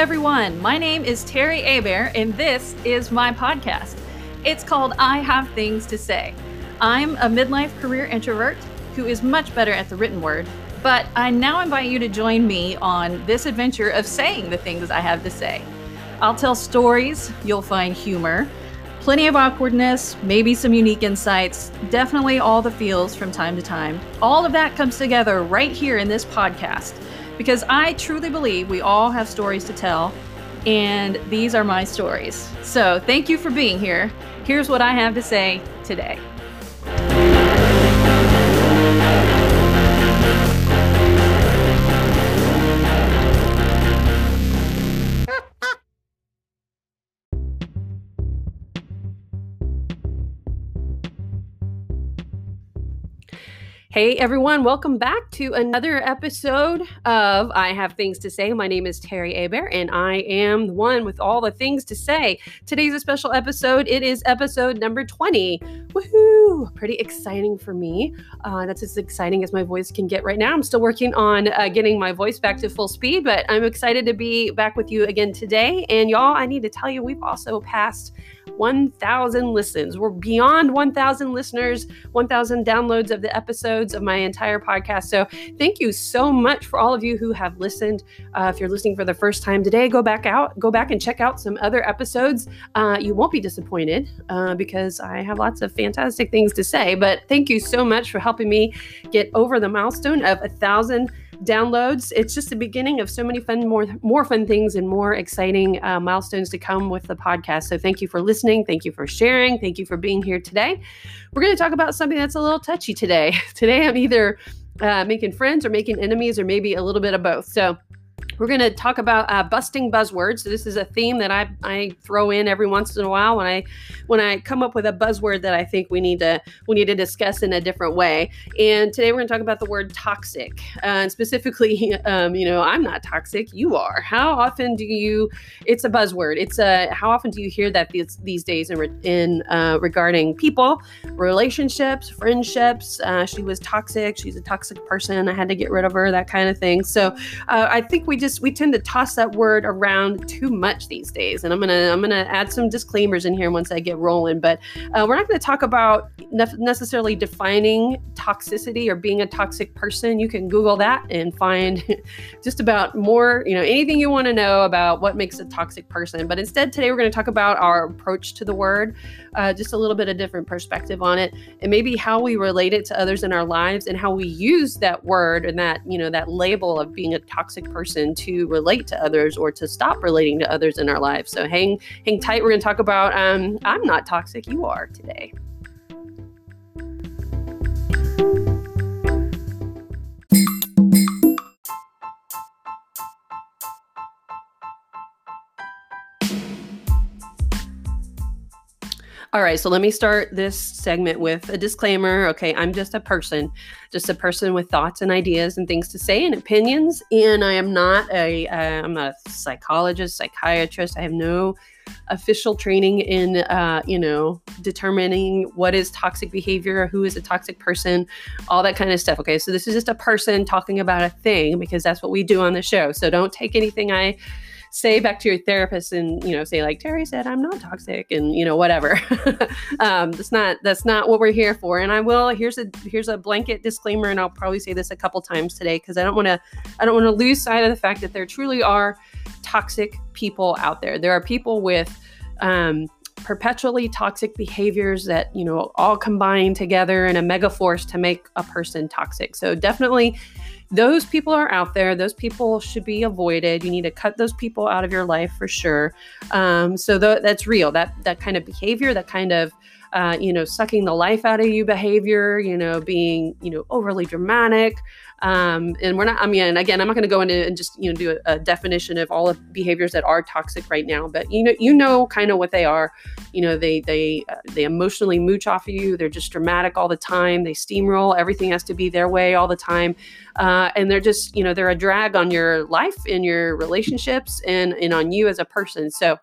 everyone. My name is Terry Abear, and this is my podcast. It's called I Have Things to Say. I'm a midlife career introvert who is much better at the written word, but I now invite you to join me on this adventure of saying the things I have to say. I'll tell stories, you'll find humor, plenty of awkwardness, maybe some unique insights, definitely all the feels from time to time. All of that comes together right here in this podcast because I truly believe we all have stories to tell, and these are my stories. So thank you for being here. Here's what I have to say today. Hey everyone, welcome back to another episode of I Have Things to Say. My name is Terry Abear and I am the one with all the things to say. Today's a special episode. It is episode number 20. Woohoo! Pretty exciting for me. Uh, that's as exciting as my voice can get right now. I'm still working on uh, getting my voice back to full speed, but I'm excited to be back with you again today. And y'all, I need to tell you, we've also passed 1,000 listens. We're beyond 1,000 listeners, 1,000 downloads of the episodes of my entire podcast. So thank you so much for all of you who have listened. Uh, if you're listening for the first time today, go back out, go back and check out some other episodes. Uh, you won't be disappointed uh, because I have lots of fantastic things to say. But thank you so much for helping me get over the milestone of a thousand downloads. It's just the beginning of so many fun, more more fun things and more exciting uh, milestones to come with the podcast. So thank you for listening. Thank you for sharing. Thank you for being here today. We're going to talk about something that's a little touchy today. Today, I'm either uh, making friends or making enemies, or maybe a little bit of both. So we're going to talk about uh, busting buzzwords. This is a theme that I, I throw in every once in a while when I when I come up with a buzzword that I think we need to we need to discuss in a different way. And today we're going to talk about the word toxic, uh, and specifically, um, you know, I'm not toxic, you are. How often do you? It's a buzzword. It's a how often do you hear that these these days in, in uh, regarding people, relationships, friendships? Uh, she was toxic. She's a toxic person. I had to get rid of her. That kind of thing. So uh, I think we just just we tend to toss that word around too much these days. And I'm gonna I'm gonna add some disclaimers in here once I get rolling. But uh, we're not to talk about ne- necessarily defining toxicity or being a toxic person. You can Google that and find just about more you know anything you want to know about what makes a toxic person. But instead today we're to talk about our approach to the word, uh, just a little bit of different perspective on it, and maybe how we relate it to others in our lives and how we use that word and that you know that label of being a toxic person to relate to others or to stop relating to others in our lives. So hang hang tight. We're going to talk about um, I'm not toxic, you are today. All right, so let me start this segment with a disclaimer. Okay, I'm just a person, just a person with thoughts and ideas and things to say and opinions, and I am not a uh, not a psychologist, psychiatrist. I have no official training in uh, you know determining what is toxic behavior who is a toxic person all that kind of stuff okay so this is just a person talking about a thing because that's what we do on the show so don't take anything i say back to your therapist and you know say like Terry said I'm not toxic and you know whatever. um, that's not that's not what we're here for. And I will here's a here's a blanket disclaimer, and I'll probably say this a couple times today because I don't want to I don't want to lose sight of the fact that there truly are toxic people out there. There are people with um, perpetually toxic behaviors that you know all combine together in a mega force to make a person toxic so definitely those people are out there. Those people should be avoided. You need to cut those people out of your life for sure. Um, so th- that's real. That that kind of behavior, that kind of uh, you know, sucking the life out of you behavior, you know, being, you know, overly dramatic. Um, and we're not, I mean, again, I'm not going to go into and just, you know, do a, a, definition of all of behaviors that are toxic right now, but you know, you know, kind of what they are. You know, they, they, uh, they emotionally mooch off of you. They're just dramatic all the time. They steamroll. Everything has to be their way all the time. Uh, and they're just, you know, they're a drag on your life and your relationships and, and on you as a person. So,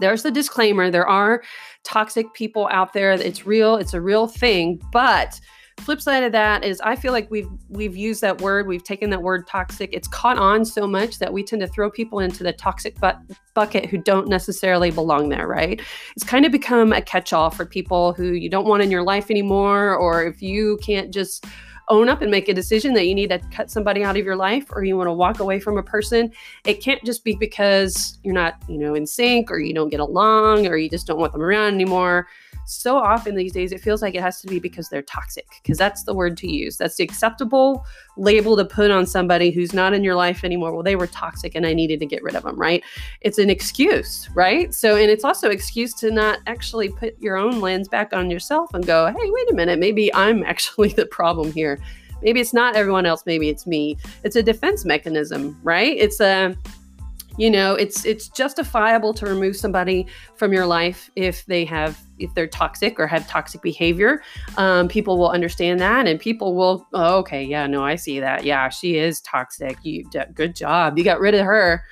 there's the disclaimer there are toxic people out there it's real it's a real thing but flip side of that is I feel like we've we've used that word, we've taken that word toxic. It's caught on so much that we tend to throw people into the toxic but bucket who don't necessarily belong there, right? It's kind of become a catch-all for people who you don't want in your life anymore or if you can't just own up and make a decision that you need to cut somebody out of your life or you want to walk away from a person, it can't just be because you're not, you know, in sync or you don't get along or you just don't want them around anymore so often these days it feels like it has to be because they're toxic because that's the word to use. That's the acceptable label to put on somebody who's not in your life anymore. Well they were toxic and i needed to get rid of them right? It's an excuse right? So and it's also excuse to not actually put your own lens back on yourself and go hey wait a minute. Maybe i'm actually the problem here. Maybe it's not everyone else. Maybe it's me. It's a defense mechanism right? It's a you know it's it's justifiable to remove somebody from your life if they have if they're toxic or have toxic behavior. Um, people will understand that and people will oh, okay yeah no i see that. Yeah she is toxic. You good job. You got rid of her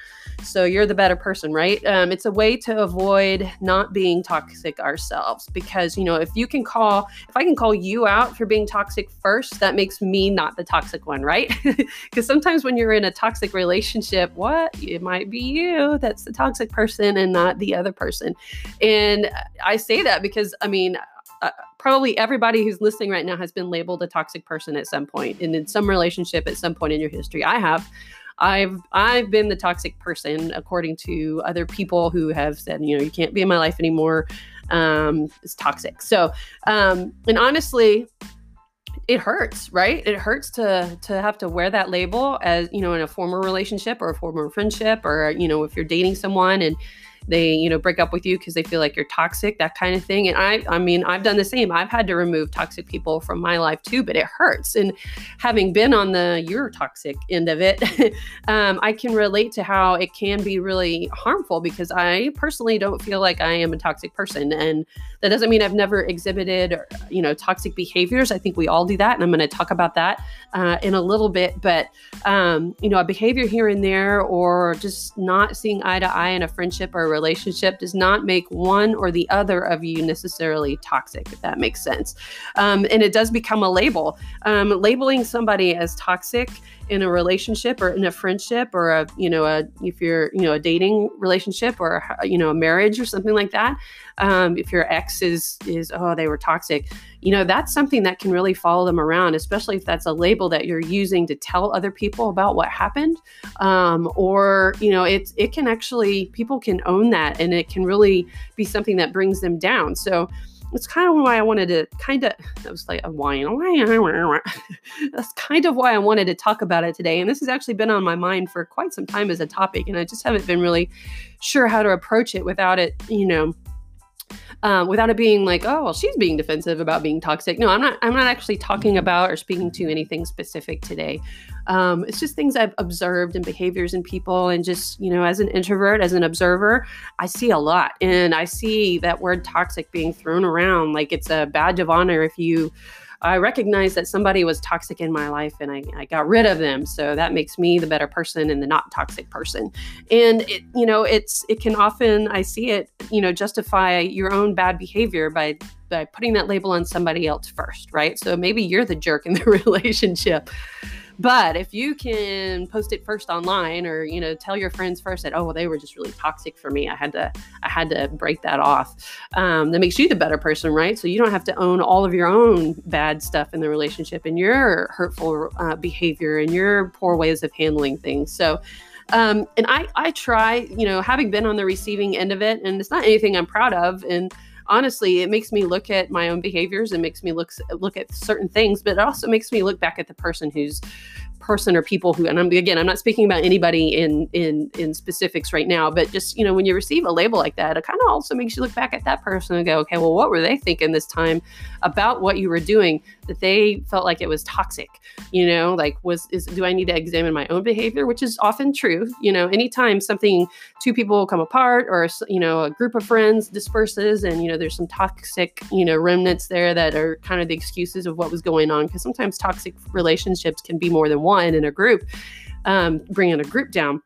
so you're the better person, right? Um, it's a way to avoid not being toxic ourselves because, you know, if you can call, if I can call you out for being toxic first, that makes me not the toxic one, right? Because sometimes when you're in a toxic relationship, what? It might be you that's the toxic person and not the other person. And I say that because, I mean, uh, probably everybody who's listening right now has been labeled a toxic person at some point and in some relationship at some point in your history. I have. I've I've been the toxic person according to other people who have said, you know, you can't be in my life anymore. Um, it's toxic. So, um, and honestly, it hurts, right? It hurts to to have to wear that label as you know in a former relationship or a former friendship, or you know if you're dating someone and they you know break up with you because they feel like you're toxic that kind of thing and i i mean i've done the same. I've had to remove toxic people from my life too but it hurts and having been on the you're toxic end of it um, i can relate to how it can be really harmful because i personally don't feel like i am a toxic person and that doesn't mean i've never exhibited you know toxic behaviors. I think we all do that and i'm going to talk about that uh, in a little bit but um, you know a behavior here and there or just not seeing eye to eye in a friendship or relationship does not make one or the other of you necessarily toxic, if that makes sense. Um, and it does become a label. Um, labeling somebody as toxic in a relationship or in a friendship or a you know a if you're you know a dating relationship or you know a marriage or something like that um, if your ex is is oh they were toxic you know that's something that can really follow them around especially if that's a label that you're using to tell other people about what happened um, or you know it it can actually people can own that and it can really be something that brings them down so it's kind of why I wanted to kind of, that was like a whine. That's kind of why I wanted to talk about it today. And this has actually been on my mind for quite some time as a topic. And I just haven't been really sure how to approach it without it, you know, um, without it being like, oh, well, she's being defensive about being toxic. No, I'm not. I'm not actually talking about or speaking to anything specific today. Um, it's just things I've observed and behaviors in people, and just you know, as an introvert, as an observer, I see a lot, and I see that word toxic being thrown around like it's a badge of honor if you I recognized that somebody was toxic in my life and I, I got rid of them. So that makes me the better person and the not toxic person. And it, you know, it's it can often I see it, you know, justify your own bad behavior by by putting that label on somebody else first, right? So maybe you're the jerk in the relationship. But if you can post it first online or, you know, tell your friends first that, oh, well, they were just really toxic for me. I had to, I had to break that off. Um, that makes you the better person, right? So you don't have to own all of your own bad stuff in the relationship and your hurtful uh, behavior and your poor ways of handling things. So, um, and I, I try, you know, having been on the receiving end of it, and it's not anything I'm proud of. And honestly, it makes me look at my own behaviors. It makes me look look at certain things, but it also makes me look back at the person who's person or people who and I'm again I'm not speaking about anybody in in in specifics right now but just you know when you receive a label like that it kind of also makes you look back at that person and go okay well what were they thinking this time about what you were doing that they felt like it was toxic? You know like was is do I need to examine my own behavior? Which is often true you know anytime something two people come apart or you know a group of friends disperses and you know there's some toxic you know remnants there that are kind of the excuses of what was going on because sometimes toxic relationships can be more than one one in a group, um, bringing a group down.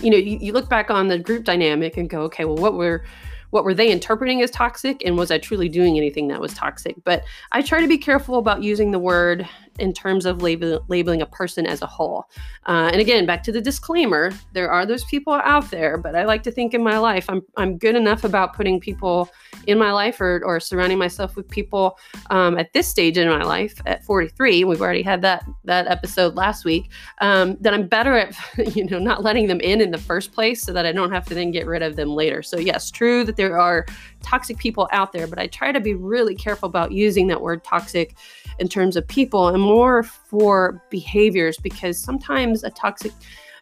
You know, you, you look back on the group dynamic and go, okay, well, what were what were they interpreting as toxic and was I truly doing anything that was toxic? But I try to be careful about using the word in terms of label, labeling a person as a whole. Uh, and again, back to the disclaimer, there are those people out there, but I like to think in my life I'm I'm good enough about putting people in my life or, or surrounding myself with people um, at this stage in my life at 43. We've already had that that episode last week. Um, that I'm better at you know not letting them in in the first place, so that I don't have to then get rid of them later. So yes, true that there are toxic people out there, but I try to be really careful about using that word toxic in terms of people and more for behaviors because sometimes a toxic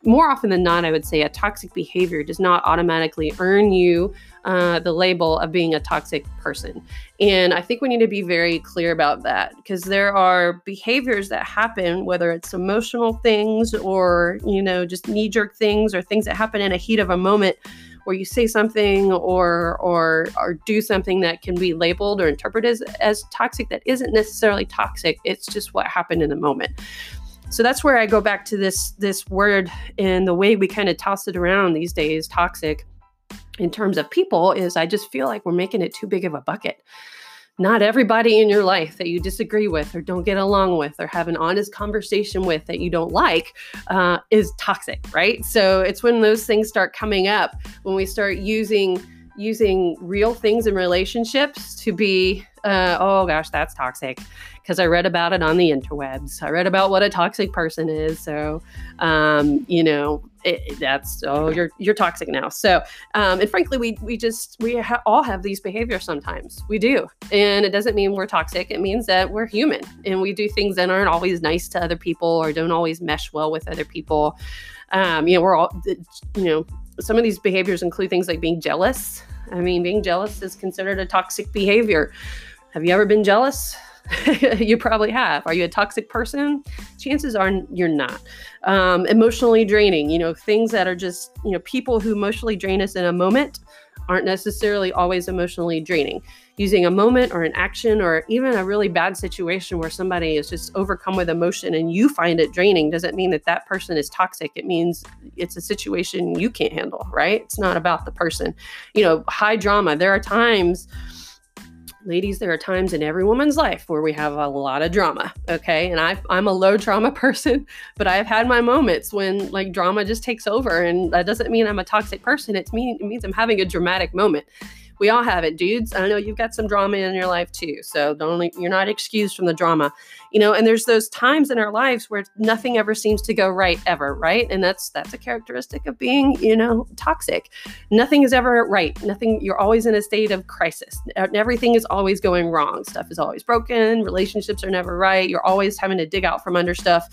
more often than not, I would say a toxic behavior does not automatically earn you uh, the label of being a toxic person. And I think we need to be very clear about that because there are behaviors that happen, whether it's emotional things or, you know, just knee jerk things or things that happen in a heat of a moment where you say something or or or do something that can be labeled or interpreted as, as toxic that isn't necessarily toxic. It's just what happened in the moment. So that's where i go back to this this word and the way we kind of toss it around these days toxic in terms of people is i just feel like we're making it too big of a bucket not everybody in your life that you disagree with or don't get along with or have an honest conversation with that you don't like uh, is toxic, right? So it's when those things start coming up, when we start using using real things in relationships to be uh, oh gosh that's toxic. Because i read about it on the interwebs. I read about what a toxic person is. So um, you know it, that's oh you're you're toxic now so um, and frankly we we just we ha- all have these behaviors sometimes we do and it doesn't mean we're toxic it means that we're human and we do things that aren't always nice to other people or don't always mesh well with other people um, you know we're all you know some of these behaviors include things like being jealous. I mean, being jealous is considered a toxic behavior. Have you ever been jealous? you probably have. Are you a toxic person? Chances are you're not. Um, emotionally draining, you know, things that are just, you know, people who emotionally drain us in a moment aren't necessarily always emotionally draining using a moment or an action or even a really bad situation where somebody is just overcome with emotion and you find it draining doesn't mean that that person is toxic it means it's a situation you can't handle right it's not about the person you know high drama there are times ladies, there are times in every woman's life where we have a lot of drama. Okay. And i am a low drama person, but I've had my moments when like drama just takes over. And that doesn't mean I'm a toxic person. It's mean, it means I'm having a dramatic moment we all have it, dudes. I know you've got some drama in your life too. So don't you're not excused from the drama. You know, and there's those times in our lives where nothing ever seems to go right ever, right? And that's that's a characteristic of being, you know, toxic. Nothing is ever right. Nothing you're always in a state of crisis. Everything is always going wrong. Stuff is always broken, relationships are never right. You're always having to dig out from under stuff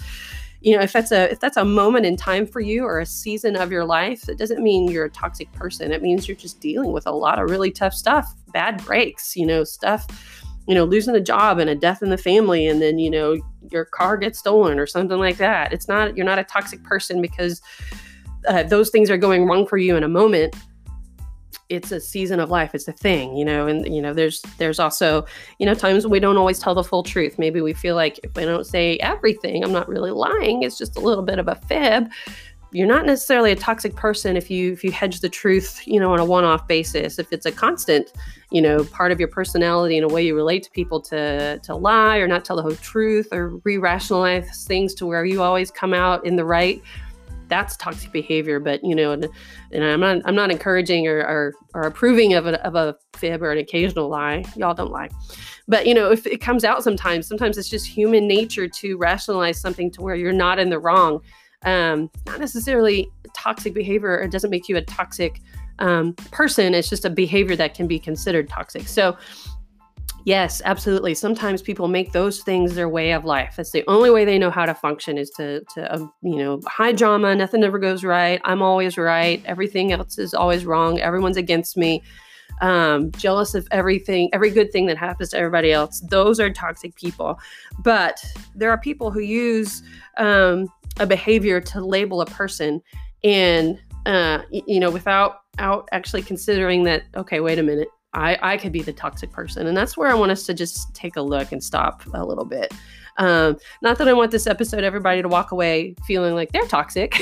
you know if that's a if that's a moment in time for you or a season of your life it doesn't mean you're a toxic person. It means you're just dealing with a lot of really tough stuff bad breaks you know stuff you know losing a job and a death in the family and then you know your car gets stolen or something like that. It's not you're not a toxic person because uh, those things are going wrong for you in a moment it's a season of life it's a thing you know and you know there's there's also you know times we don't always tell the full truth. Maybe we feel like if i don't say everything i'm not really lying it's just a little bit of a fib. You're not necessarily a toxic person if you if you hedge the truth you know on a one-off basis. If it's a constant you know part of your personality and a way you relate to people to to lie or not tell the whole truth or re-rationalize things to where you always come out in the right that's toxic behavior. But you know, and, and I'm not I'm not encouraging or, or, or approving of a, of a fib or an occasional lie. Y'all don't lie. But you know, if it comes out sometimes, sometimes it's just human nature to rationalize something to where you're not in the wrong. Um, not necessarily toxic behavior. It doesn't make you a toxic um, person. It's just a behavior that can be considered toxic. So Yes, absolutely. Sometimes people make those things their way of life. That's the only way they know how to function is to, to um, you know, high drama. Nothing ever goes right. I'm always right. Everything else is always wrong. Everyone's against me. Um, jealous of everything, every good thing that happens to everybody else. Those are toxic people. But there are people who use um, a behavior to label a person, and uh, you know, without out actually considering that. Okay, wait a minute I, I could be the toxic person. And that's where I want us to just take a look and stop a little bit. Um, not that I want this episode everybody to walk away feeling like they're toxic,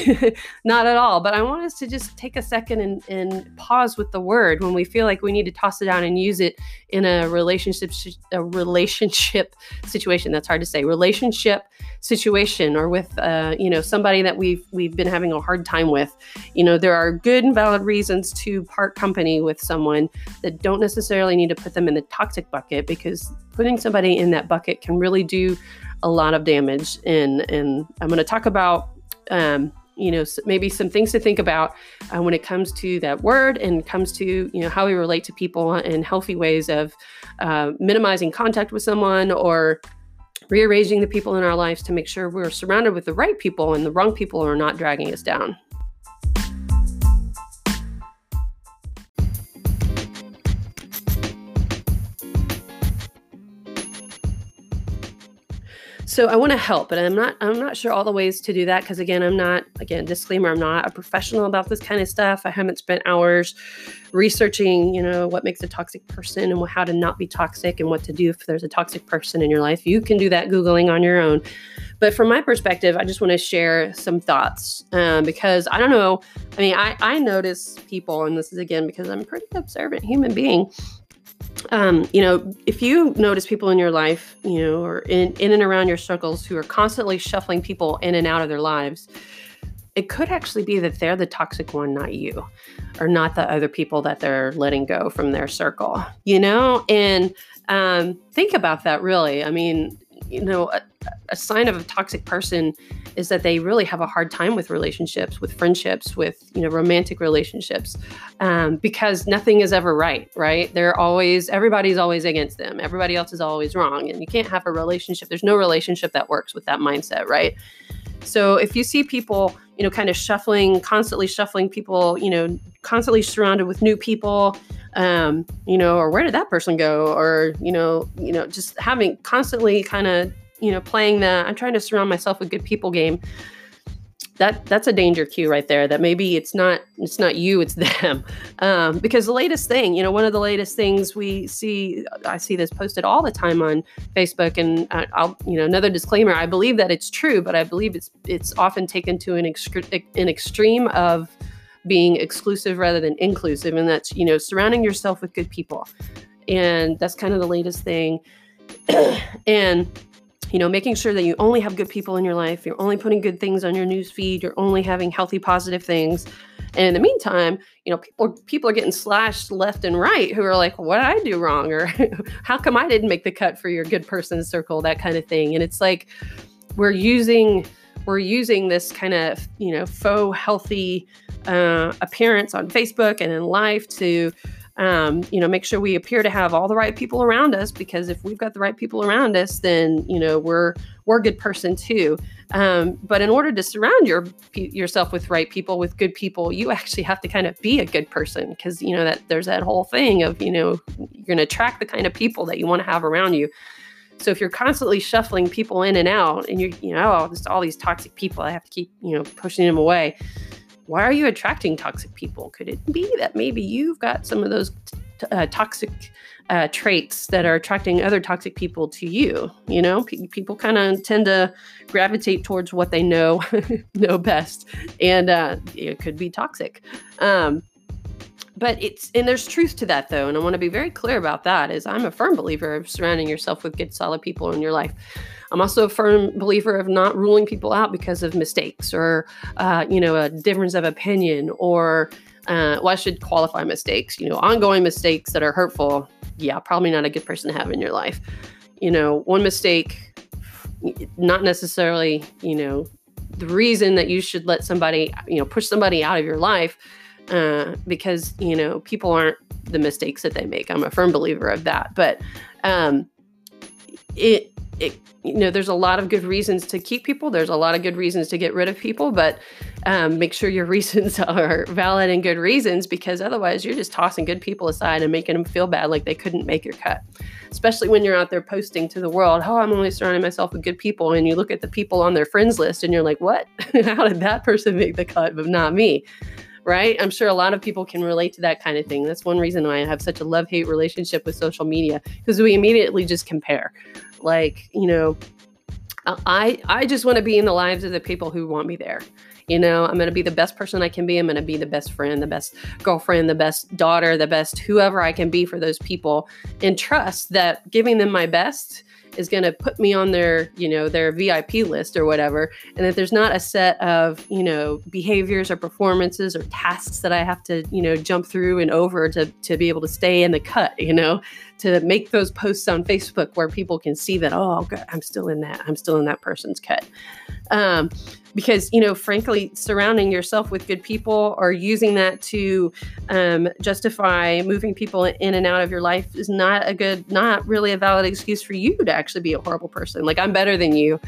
not at all. But I want us to just take a second and, and pause with the word when we feel like we need to toss it down and use it in a relationship a relationship situation. That's hard to say. Relationship situation or with uh, you know somebody that we've we've been having a hard time with. You know there are good and valid reasons to part company with someone that don't necessarily need to put them in the toxic bucket because putting somebody in that bucket can really do a lot of damage. And and I'm going to talk about um, you know maybe some things to think about uh, when it comes to that word and comes to you know how we relate to people in healthy ways of uh, minimizing contact with someone or rearranging the people in our lives to make sure we're surrounded with the right people and the wrong people are not dragging us down. So I want to help, but I'm not I'm not sure all the ways to do that because again, I'm not again disclaimer, I'm not a professional about this kind of stuff. I haven't spent hours researching, you know, what makes a toxic person and how to not be toxic and what to do if there's a toxic person in your life. You can do that googling on your own. But from my perspective, I just want to share some thoughts um, because I don't know. I mean, I, I notice people, and this is again because I'm a pretty observant human being um, you know, if you notice people in your life, you know, or in, in and around your circles who are constantly shuffling people in and out of their lives, it could actually be that they're the toxic one, not you, or not the other people that they're letting go from their circle, you know? And um, think about that really. I mean, you know, a, a sign of a toxic person is that they really have a hard time with relationships, with friendships, with you know romantic relationships, um, because nothing is ever right. Right? They're always everybody's always against them. Everybody else is always wrong, and you can't have a relationship. There's no relationship that works with that mindset. Right? So if you see people, you know, kind of shuffling, constantly shuffling people, you know, constantly surrounded with new people, um, you know, or where did that person go? Or, you know, you know, just having constantly kind of you know, playing the I'm trying to surround myself with good people game, that that's a danger cue right there. That maybe it's not it's not you, it's them. Um, because the latest thing, you know, one of the latest things we see, I see this posted all the time on Facebook, and I, will you know, another disclaimer. I believe that it's true, but I believe it's it's often taken to an extre- an extreme of being exclusive rather than inclusive, and that's you know surrounding yourself with good people, and that's kind of the latest thing, and you know, making sure that you only have good people in your life, you're only putting good things on your news feed, you're only having healthy, positive things. And in the meantime, you know, people people are getting slashed left and right who are like, what did I do wrong? Or how come I didn't make the cut for your good person circle, that kind of thing. And it's like we're using we're using this kind of, you know, faux healthy uh, appearance on Facebook and in life to um, you know, make sure we appear to have all the right people around us because if we've got the right people around us, then you know we're we're a good person too. Um, but in order to surround your yourself with right people, with good people, you actually have to kind of be a good person because you know that there's that whole thing of you know you're going to attract the kind of people that you want to have around you. So if you're constantly shuffling people in and out, and you're you know oh, just all these toxic people, I have to keep you know pushing them away why are you attracting toxic people? Could it be that maybe you've got some of those t- uh, toxic uh, traits that are attracting other toxic people to you? You know, P- people kind of tend to gravitate towards what they know know best, and uh, it could be toxic. Um, but it's and there's truth to that though, and I want to be very clear about that. Is I'm a firm believer of surrounding yourself with good, solid people in your life. I'm also a firm believer of not ruling people out because of mistakes or, uh, you know, a difference of opinion or, uh, well, I should qualify mistakes, you know, ongoing mistakes that are hurtful. Yeah, probably not a good person to have in your life. You know, one mistake, not necessarily, you know, the reason that you should let somebody, you know, push somebody out of your life uh, because, you know, people aren't the mistakes that they make. I'm a firm believer of that. But um, it, it you know there's a lot of good reasons to keep people. There's a lot of good reasons to get rid of people. But um, make sure your reasons are valid and good reasons because otherwise you're just tossing good people aside and making them feel bad like they couldn't make your cut. Especially when you're out there posting to the world oh i'm only surrounding myself with good people. And you look at the people on their friends list and you're like what? How did that person make the cut but not me right? I'm sure a lot of people can relate to that kind of thing. That's one reason why I have such a love hate relationship with social media because we immediately just compare. Like, you know, I I just want to be in the lives of the people who want me there. You know, I'm going to be the best person I can be. I'm going to be the best friend, the best girlfriend, the best daughter, the best whoever I can be for those people and trust that giving them my best is going to put me on their, you know, their VIP list or whatever, and that there's not a set of, you know, behaviors or performances or tasks that I have to, you know, jump through and over to to be able to stay in the cut, you know, to make those posts on Facebook where people can see that, oh, I'm still in that, I'm still in that person's cut. Um, because you know frankly surrounding yourself with good people or using that to um, justify moving people in and out of your life is not a good not really a valid excuse for you to actually be a horrible person. Like i'm better than you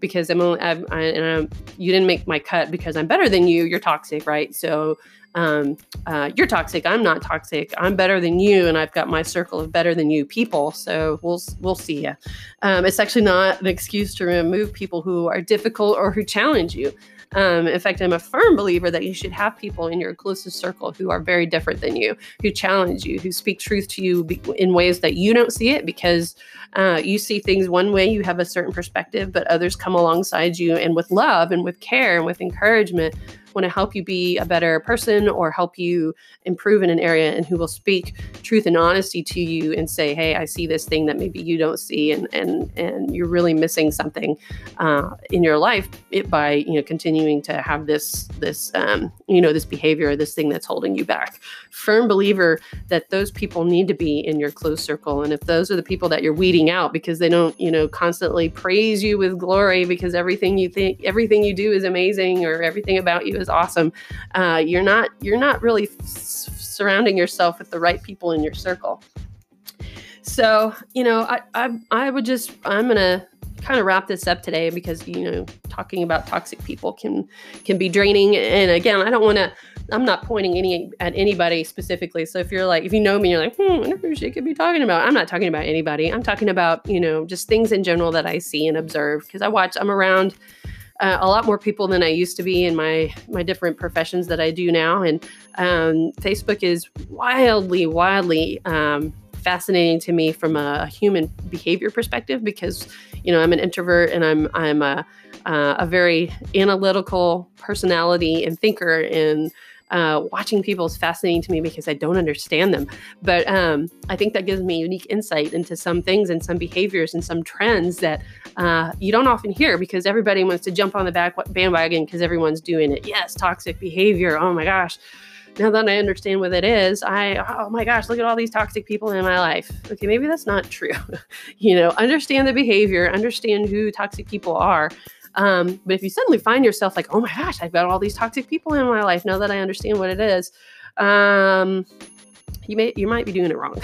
because i'm only I'm, I, I'm, you didn't make my cut because i'm better than you. You're toxic right? So um, uh, you're toxic. I'm not toxic. I'm better than you, and I've got my circle of better than you people. So we'll we'll see you. Um, it's actually not an excuse to remove people who are difficult or who challenge you. Um, in fact, I'm a firm believer that you should have people in your closest circle who are very different than you, who challenge you, who speak truth to you in ways that you don't see it because uh, you see things one way, you have a certain perspective, but others come alongside you and with love and with care and with encouragement want to help you be a better person or help you improve in an area and who will speak truth and honesty to you and say, hey, I see this thing that maybe you don't see and and and you're really missing something uh, in your life it, by you know continuing to have this this um, you know this behavior this thing that's holding you back. Firm believer that those people need to be in your close circle and if those are the people that you're weeding out because they don't you know constantly praise you with glory because everything you think everything you do is amazing or everything about you is awesome. Uh, you're not you're not really surrounding yourself with the right people in your circle. So you know, I I, I would just I'm gonna kind of wrap this up today because you know talking about toxic people can can be draining and again i don't want to i'm not pointing any at anybody specifically so if you're like if you know me you're like hmm i wonder who she could be talking about i'm not talking about anybody i'm talking about you know just things in general that i see and observe because i watch i'm around uh, a lot more people than I used to be in my my different professions that I do now. And um, Facebook is wildly, wildly um, fascinating to me from a human behavior perspective because you know I'm an introvert and I'm I'm a uh, a very analytical personality and thinker and uh, watching people is fascinating to me because I don't understand them. But um, I think that gives me unique insight into some things and some behaviors and some trends that uh, you don't often hear because everybody wants to jump on the back bandwagon because everyone's doing it. Yes, toxic behavior. Oh my gosh. Now that I understand what it is, I, oh my gosh, look at all these toxic people in my life. Okay, maybe that's not true. you know, understand the behavior, understand who toxic people are um, but if you suddenly find yourself like, oh my gosh, I've got all these toxic people in my life now that I understand what it is, um, you may you might be doing it wrong.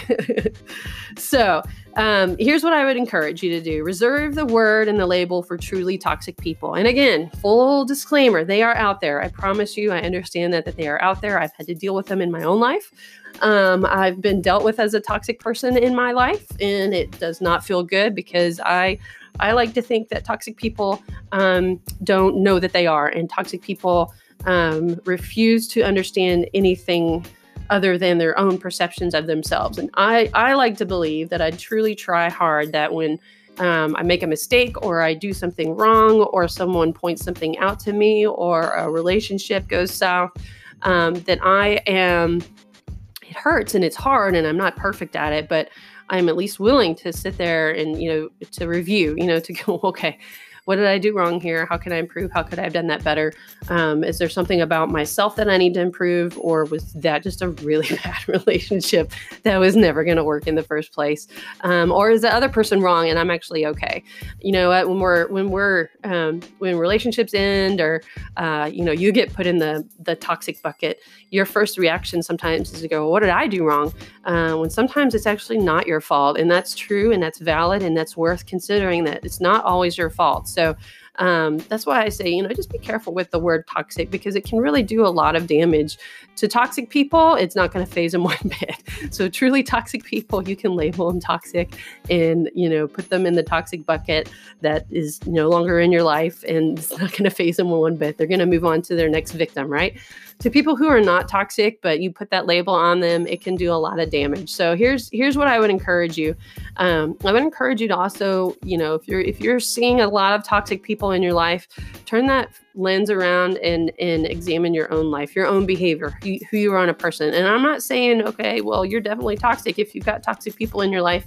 so um, here's what I would encourage you to do: reserve the word and the label for truly toxic people. And again, full disclaimer: they are out there. I promise you. I understand that that they are out there. I've had to deal with them in my own life. Um, I've been dealt with as a toxic person in my life, and it does not feel good because I I like to think that toxic people um, don't know that they are, and toxic people um, refuse to understand anything other than their own perceptions of themselves. And I, I like to believe that I truly try hard that when um, I make a mistake or I do something wrong or someone points something out to me or a relationship goes south, um, that I am, it hurts and it's hard and I'm not perfect at it, but I'm at least willing to sit there and, you know, to review, you know, to go, okay, what did I do wrong here? How can I improve? How could I have done that better? Um, is there something about myself that I need to improve, or was that just a really bad relationship that was never going to work in the first place? Um, or is the other person wrong and I'm actually okay? You know, when we're when we're um, when relationships end, or uh, you know, you get put in the the toxic bucket, your first reaction sometimes is to go, "What did I do wrong?" Uh, when sometimes it's actually not your fault, and that's true, and that's valid, and that's worth considering that it's not always your fault. So Um, that's why I say, you know, just be careful with the word toxic because it can really do a lot of damage to toxic people. It's not going to faze them one bit. So truly toxic people, you can label them toxic and, you know, put them in the toxic bucket that is no longer in your life and it's not going to faze them one bit. They're going to move on to their next victim, right? To people who are not toxic but you put that label on them it can do a lot of damage. So here's here's what i would encourage you. Um, i would encourage you to also you know if you're if you're seeing a lot of toxic people in your life turn that lens around and and examine your own life your own behavior who, you are on a person. And i'm not saying okay well you're definitely toxic if you've got toxic people in your life.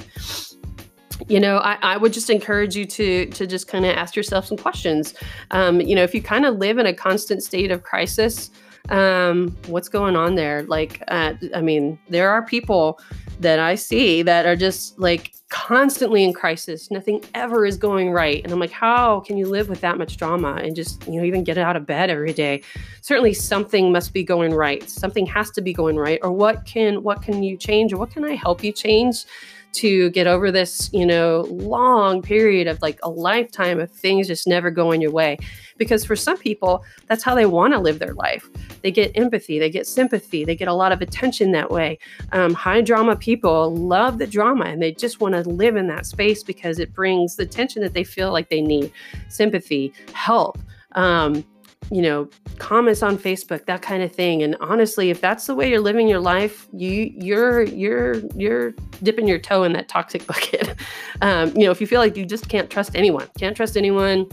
You know I, I, would just encourage you to to just kind of ask yourself some questions. Um, you know if you kind of live in a constant state of crisis um, what's going on there? Like, uh, I mean, there are people that I see that are just like constantly in crisis. Nothing ever is going right. And I'm like, how can you live with that much drama and just, you know, even get out of bed every day? Certainly something must be going right. Something has to be going right. Or what can what can you change or what can I help you change? To get over this, you know, long period of like a lifetime of things just never going your way. Because for some people, that's how they want to live their life. They get empathy, they get sympathy, they get a lot of attention that way. Um, high drama people love the drama and they just want to live in that space because it brings the attention that they feel like they need sympathy, help. Um, you know, comments on Facebook, that kind of thing. And honestly, if that's the way you're living your life, you you're you're you're dipping your toe in that toxic bucket. um, you know, if you feel like you just can't trust anyone, can't trust anyone,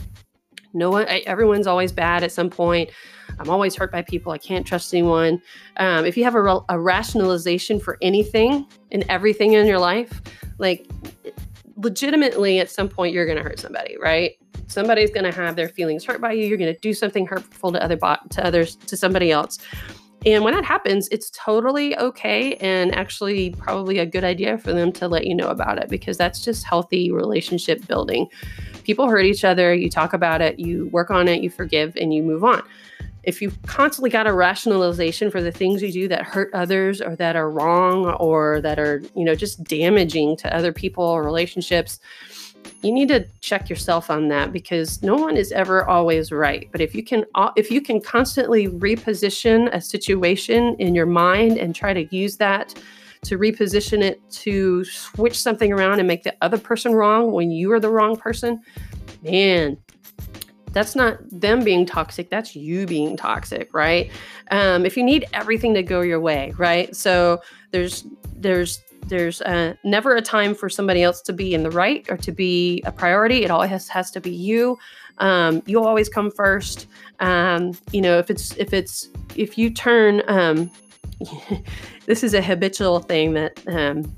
no one, everyone's always bad at some point. I'm always hurt by people. I can't trust anyone. Um, if you have a, a rationalization for anything and everything in your life, like legitimately at some point you're going to hurt somebody, right? Somebody's going to have their feelings hurt by you. You're going to do something hurtful to other bot to others to somebody else. And when that happens, it's totally okay and actually probably a good idea for them to let you know about it because that's just healthy relationship building. People hurt each other, you talk about it, you work on it, you forgive, and you move on if you've constantly got a rationalization for the things you do that hurt others or that are wrong or that are, you know, just damaging to other people or relationships, you need to check yourself on that because no one is ever always right. But if you can if you can constantly reposition a situation in your mind and try to use that to reposition it to switch something around and make the other person wrong when you are the wrong person man that's not them being toxic that's you being toxic right? Um, if you need everything to go your way right? So there's there's there's uh, never a time for somebody else to be in the right or to be a priority. It always has, has to be you. Um, you'll always come first. Um, you know if it's if it's if you turn um, this is a habitual thing that um,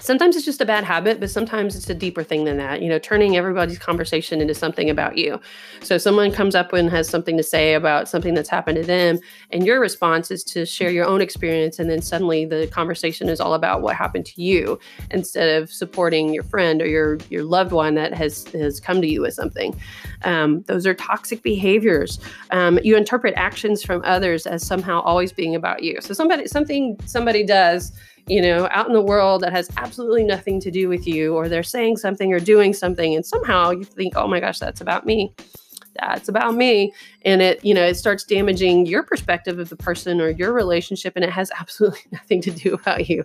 sometimes it's just a bad habit, but sometimes it's a deeper thing than that. You know, turning everybody's conversation into something about you. So someone comes up and has something to say about something that's happened to them, and your response is to share your own experience, and then suddenly the conversation is all about what happened to you instead of supporting your friend or your your loved one that has has come to you with something. Um, those are toxic behaviors. Um, you interpret actions from others as somehow always being about you. So somebody something somebody does you know, out in the world that has absolutely nothing to do with you, or they're saying something or doing something, and somehow you think, oh my gosh, that's about me. That's about me. And it, you know, it starts damaging your perspective of the person or your relationship, and it has absolutely nothing to do about you.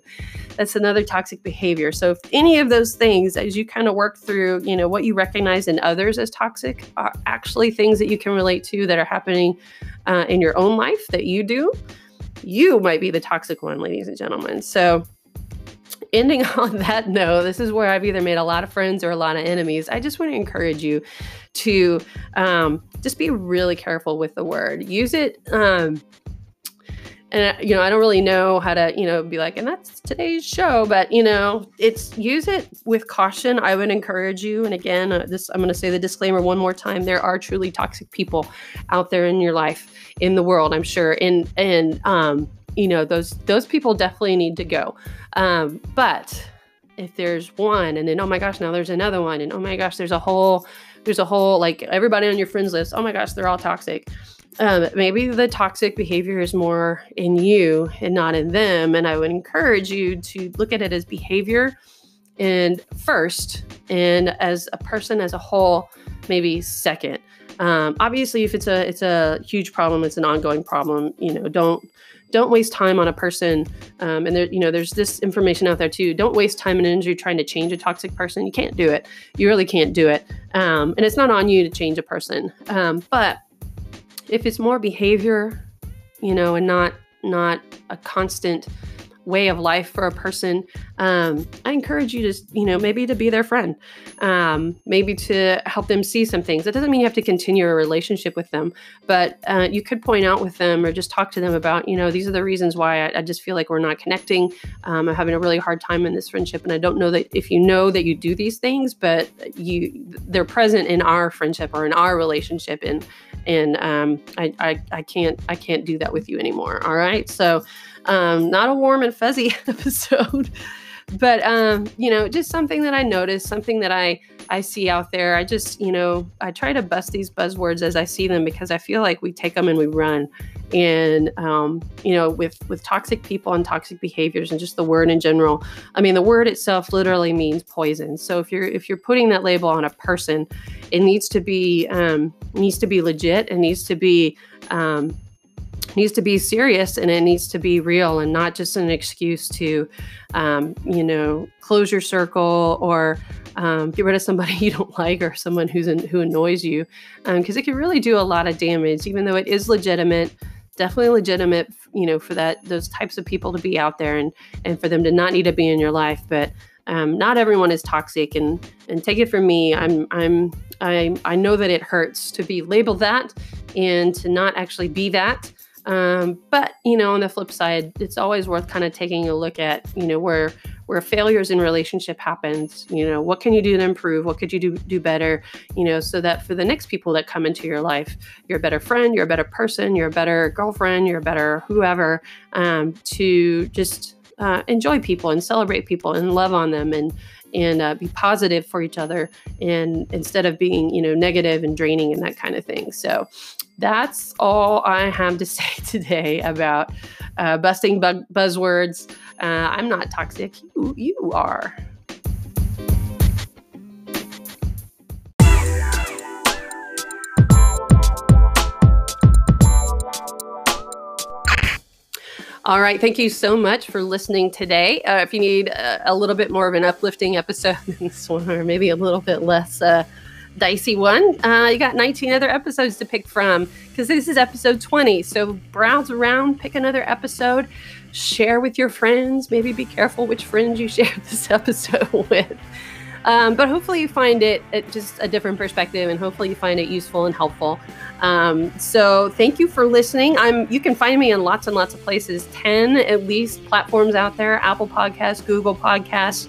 That's another toxic behavior. So, if any of those things, as you kind of work through, you know, what you recognize in others as toxic are actually things that you can relate to that are happening uh, in your own life that you do you might be the toxic one, ladies and gentlemen. So, ending on that note, this is where I've either made a lot of friends or a lot of enemies. I just want to encourage you to um, just be really careful with the word. Use it um, and you know i don't really know how to you know be like and that's today's show but you know it's use it with caution. I would encourage you and again uh, this i'm going to say the disclaimer one more time there are truly toxic people out there in your life in the world i'm sure and and um you know those those people definitely need to go. Um but if there's one and then oh my gosh now there's another one and oh my gosh there's a whole there's a whole like everybody on your friends list oh my gosh they're all toxic um, maybe the toxic behavior is more in you and not in them. And I would encourage you to look at it as behavior and first, and as a person as a whole, maybe second. Um, obviously, if it's a it's a huge problem, it's an ongoing problem. You know, don't don't waste time on a person. Um, and there, you know, there's this information out there too. Don't waste time and energy trying to change a toxic person. You can't do it. You really can't do it. Um, and it's not on you to change a person. Um, but if it's more behavior, you know, and not not a constant way of life for a person, um, I encourage you to, you know, maybe to be their friend, um, maybe to help them see some things. That doesn't mean you have to continue a relationship with them, but uh, you could point out with them or just talk to them about, you know, these are the reasons why I, I just feel like we're not connecting. Um, I'm having a really hard time in this friendship, and I don't know that if you know that you do these things, but you they're present in our friendship or in our relationship, and and um, I, I I can't I can't do that with you anymore. All right, so um, not a warm and fuzzy episode, but um, you know, just something that I noticed, something that I I see out there. I just you know I try to bust these buzzwords as I see them because I feel like we take them and we run. And um, you know, with with toxic people and toxic behaviors and just the word in general. I mean, the word itself literally means poison. So if you're if you're putting that label on a person, it needs to be um, needs to be legit. It needs to be um, needs to be serious and it needs to be real and not just an excuse to, um, you know, close your circle or um, get rid of somebody you don't like or someone who's in, who annoys you, because um, it can really do a lot of damage. Even though it is legitimate, definitely legitimate, you know, for that those types of people to be out there and and for them to not need to be in your life, but. Um, not everyone is toxic and and take it from me i'm i'm I, I know that it hurts to be labeled that and to not actually be that um, but you know, on the flip side, it's always worth kind of taking a look at you know where where failures in relationship happens. You know, what can you do to improve? What could you do do better? You know, so that for the next people that come into your life, you're a better friend, you're a better person, you're a better girlfriend, you're a better whoever. Um, to just uh, enjoy people and celebrate people and love on them and and uh, be positive for each other and instead of being you know negative and draining and that kind of thing so that's all I have to say today about uh, busting bu- buzzwords. Uh, I'm not toxic. You, you are. All right. Thank you so much for listening today. Uh, if you need a, a, little bit more of an uplifting episode than this one, or maybe a little bit less uh, dicey one. Uh, you got 19 other episodes to pick from because this is episode 20. So browse around, pick another episode, share with your friends. Maybe be careful which friends you share this episode with. Um, but hopefully you find it just a different perspective, and hopefully you find it useful and helpful. Um, so thank you for listening. I'm you can find me in lots and lots of places, ten at least platforms out there: Apple Podcasts, Google Podcasts.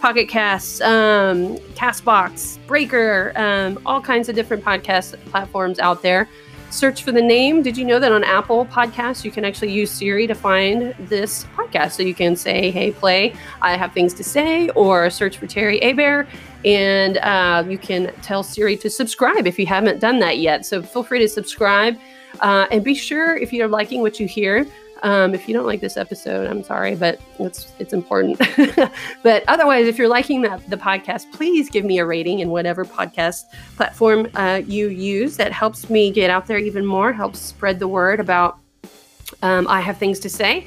Pocket Casts, um, Castbox, Breaker, um, all kinds of different podcast platforms out there. Search for the name. Did you know that on Apple Podcasts, you can actually use Siri to find this podcast? So you can say, hey, play, I have things to say, or search for Terry Abear. And uh, you can tell Siri to subscribe if you haven't done that yet. So feel free to subscribe. Uh, and be sure if you're liking what you hear um, if you don't like this episode, I'm sorry, but it's it's important. but otherwise, if you're liking the, the podcast, please give me a rating in whatever podcast platform uh, you use. That helps me get out there even more, helps spread the word about um, I have things to say.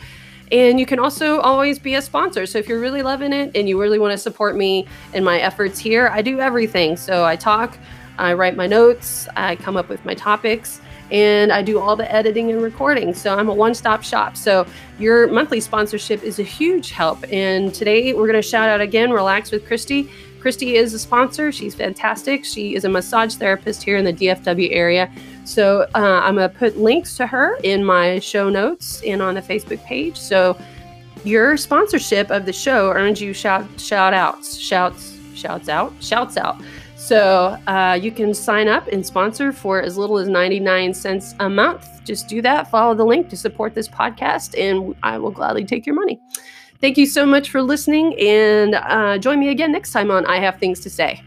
And you can also always be a sponsor. So if you're really loving it and you really want to support me in my efforts here, I do everything. So I talk, I write my notes, I come up with my topics and I do all the editing and recording. So I'm a one stop shop. So your monthly sponsorship is a huge help. And today we're going to shout out again Relax with Christy. Christy is a sponsor. She's fantastic. She is a massage therapist here in the DFW area. So uh, I'm going to put links to her in my show notes and on the Facebook page. So your sponsorship of the show earns you shout shout outs, shouts, shouts out, shouts out. So uh, you can sign up and sponsor for as little as 99 cents a month. Just do that, follow the link to support this podcast, and I will gladly take your money. Thank you so much for listening, and uh, join me again next time on I Have Things to Say.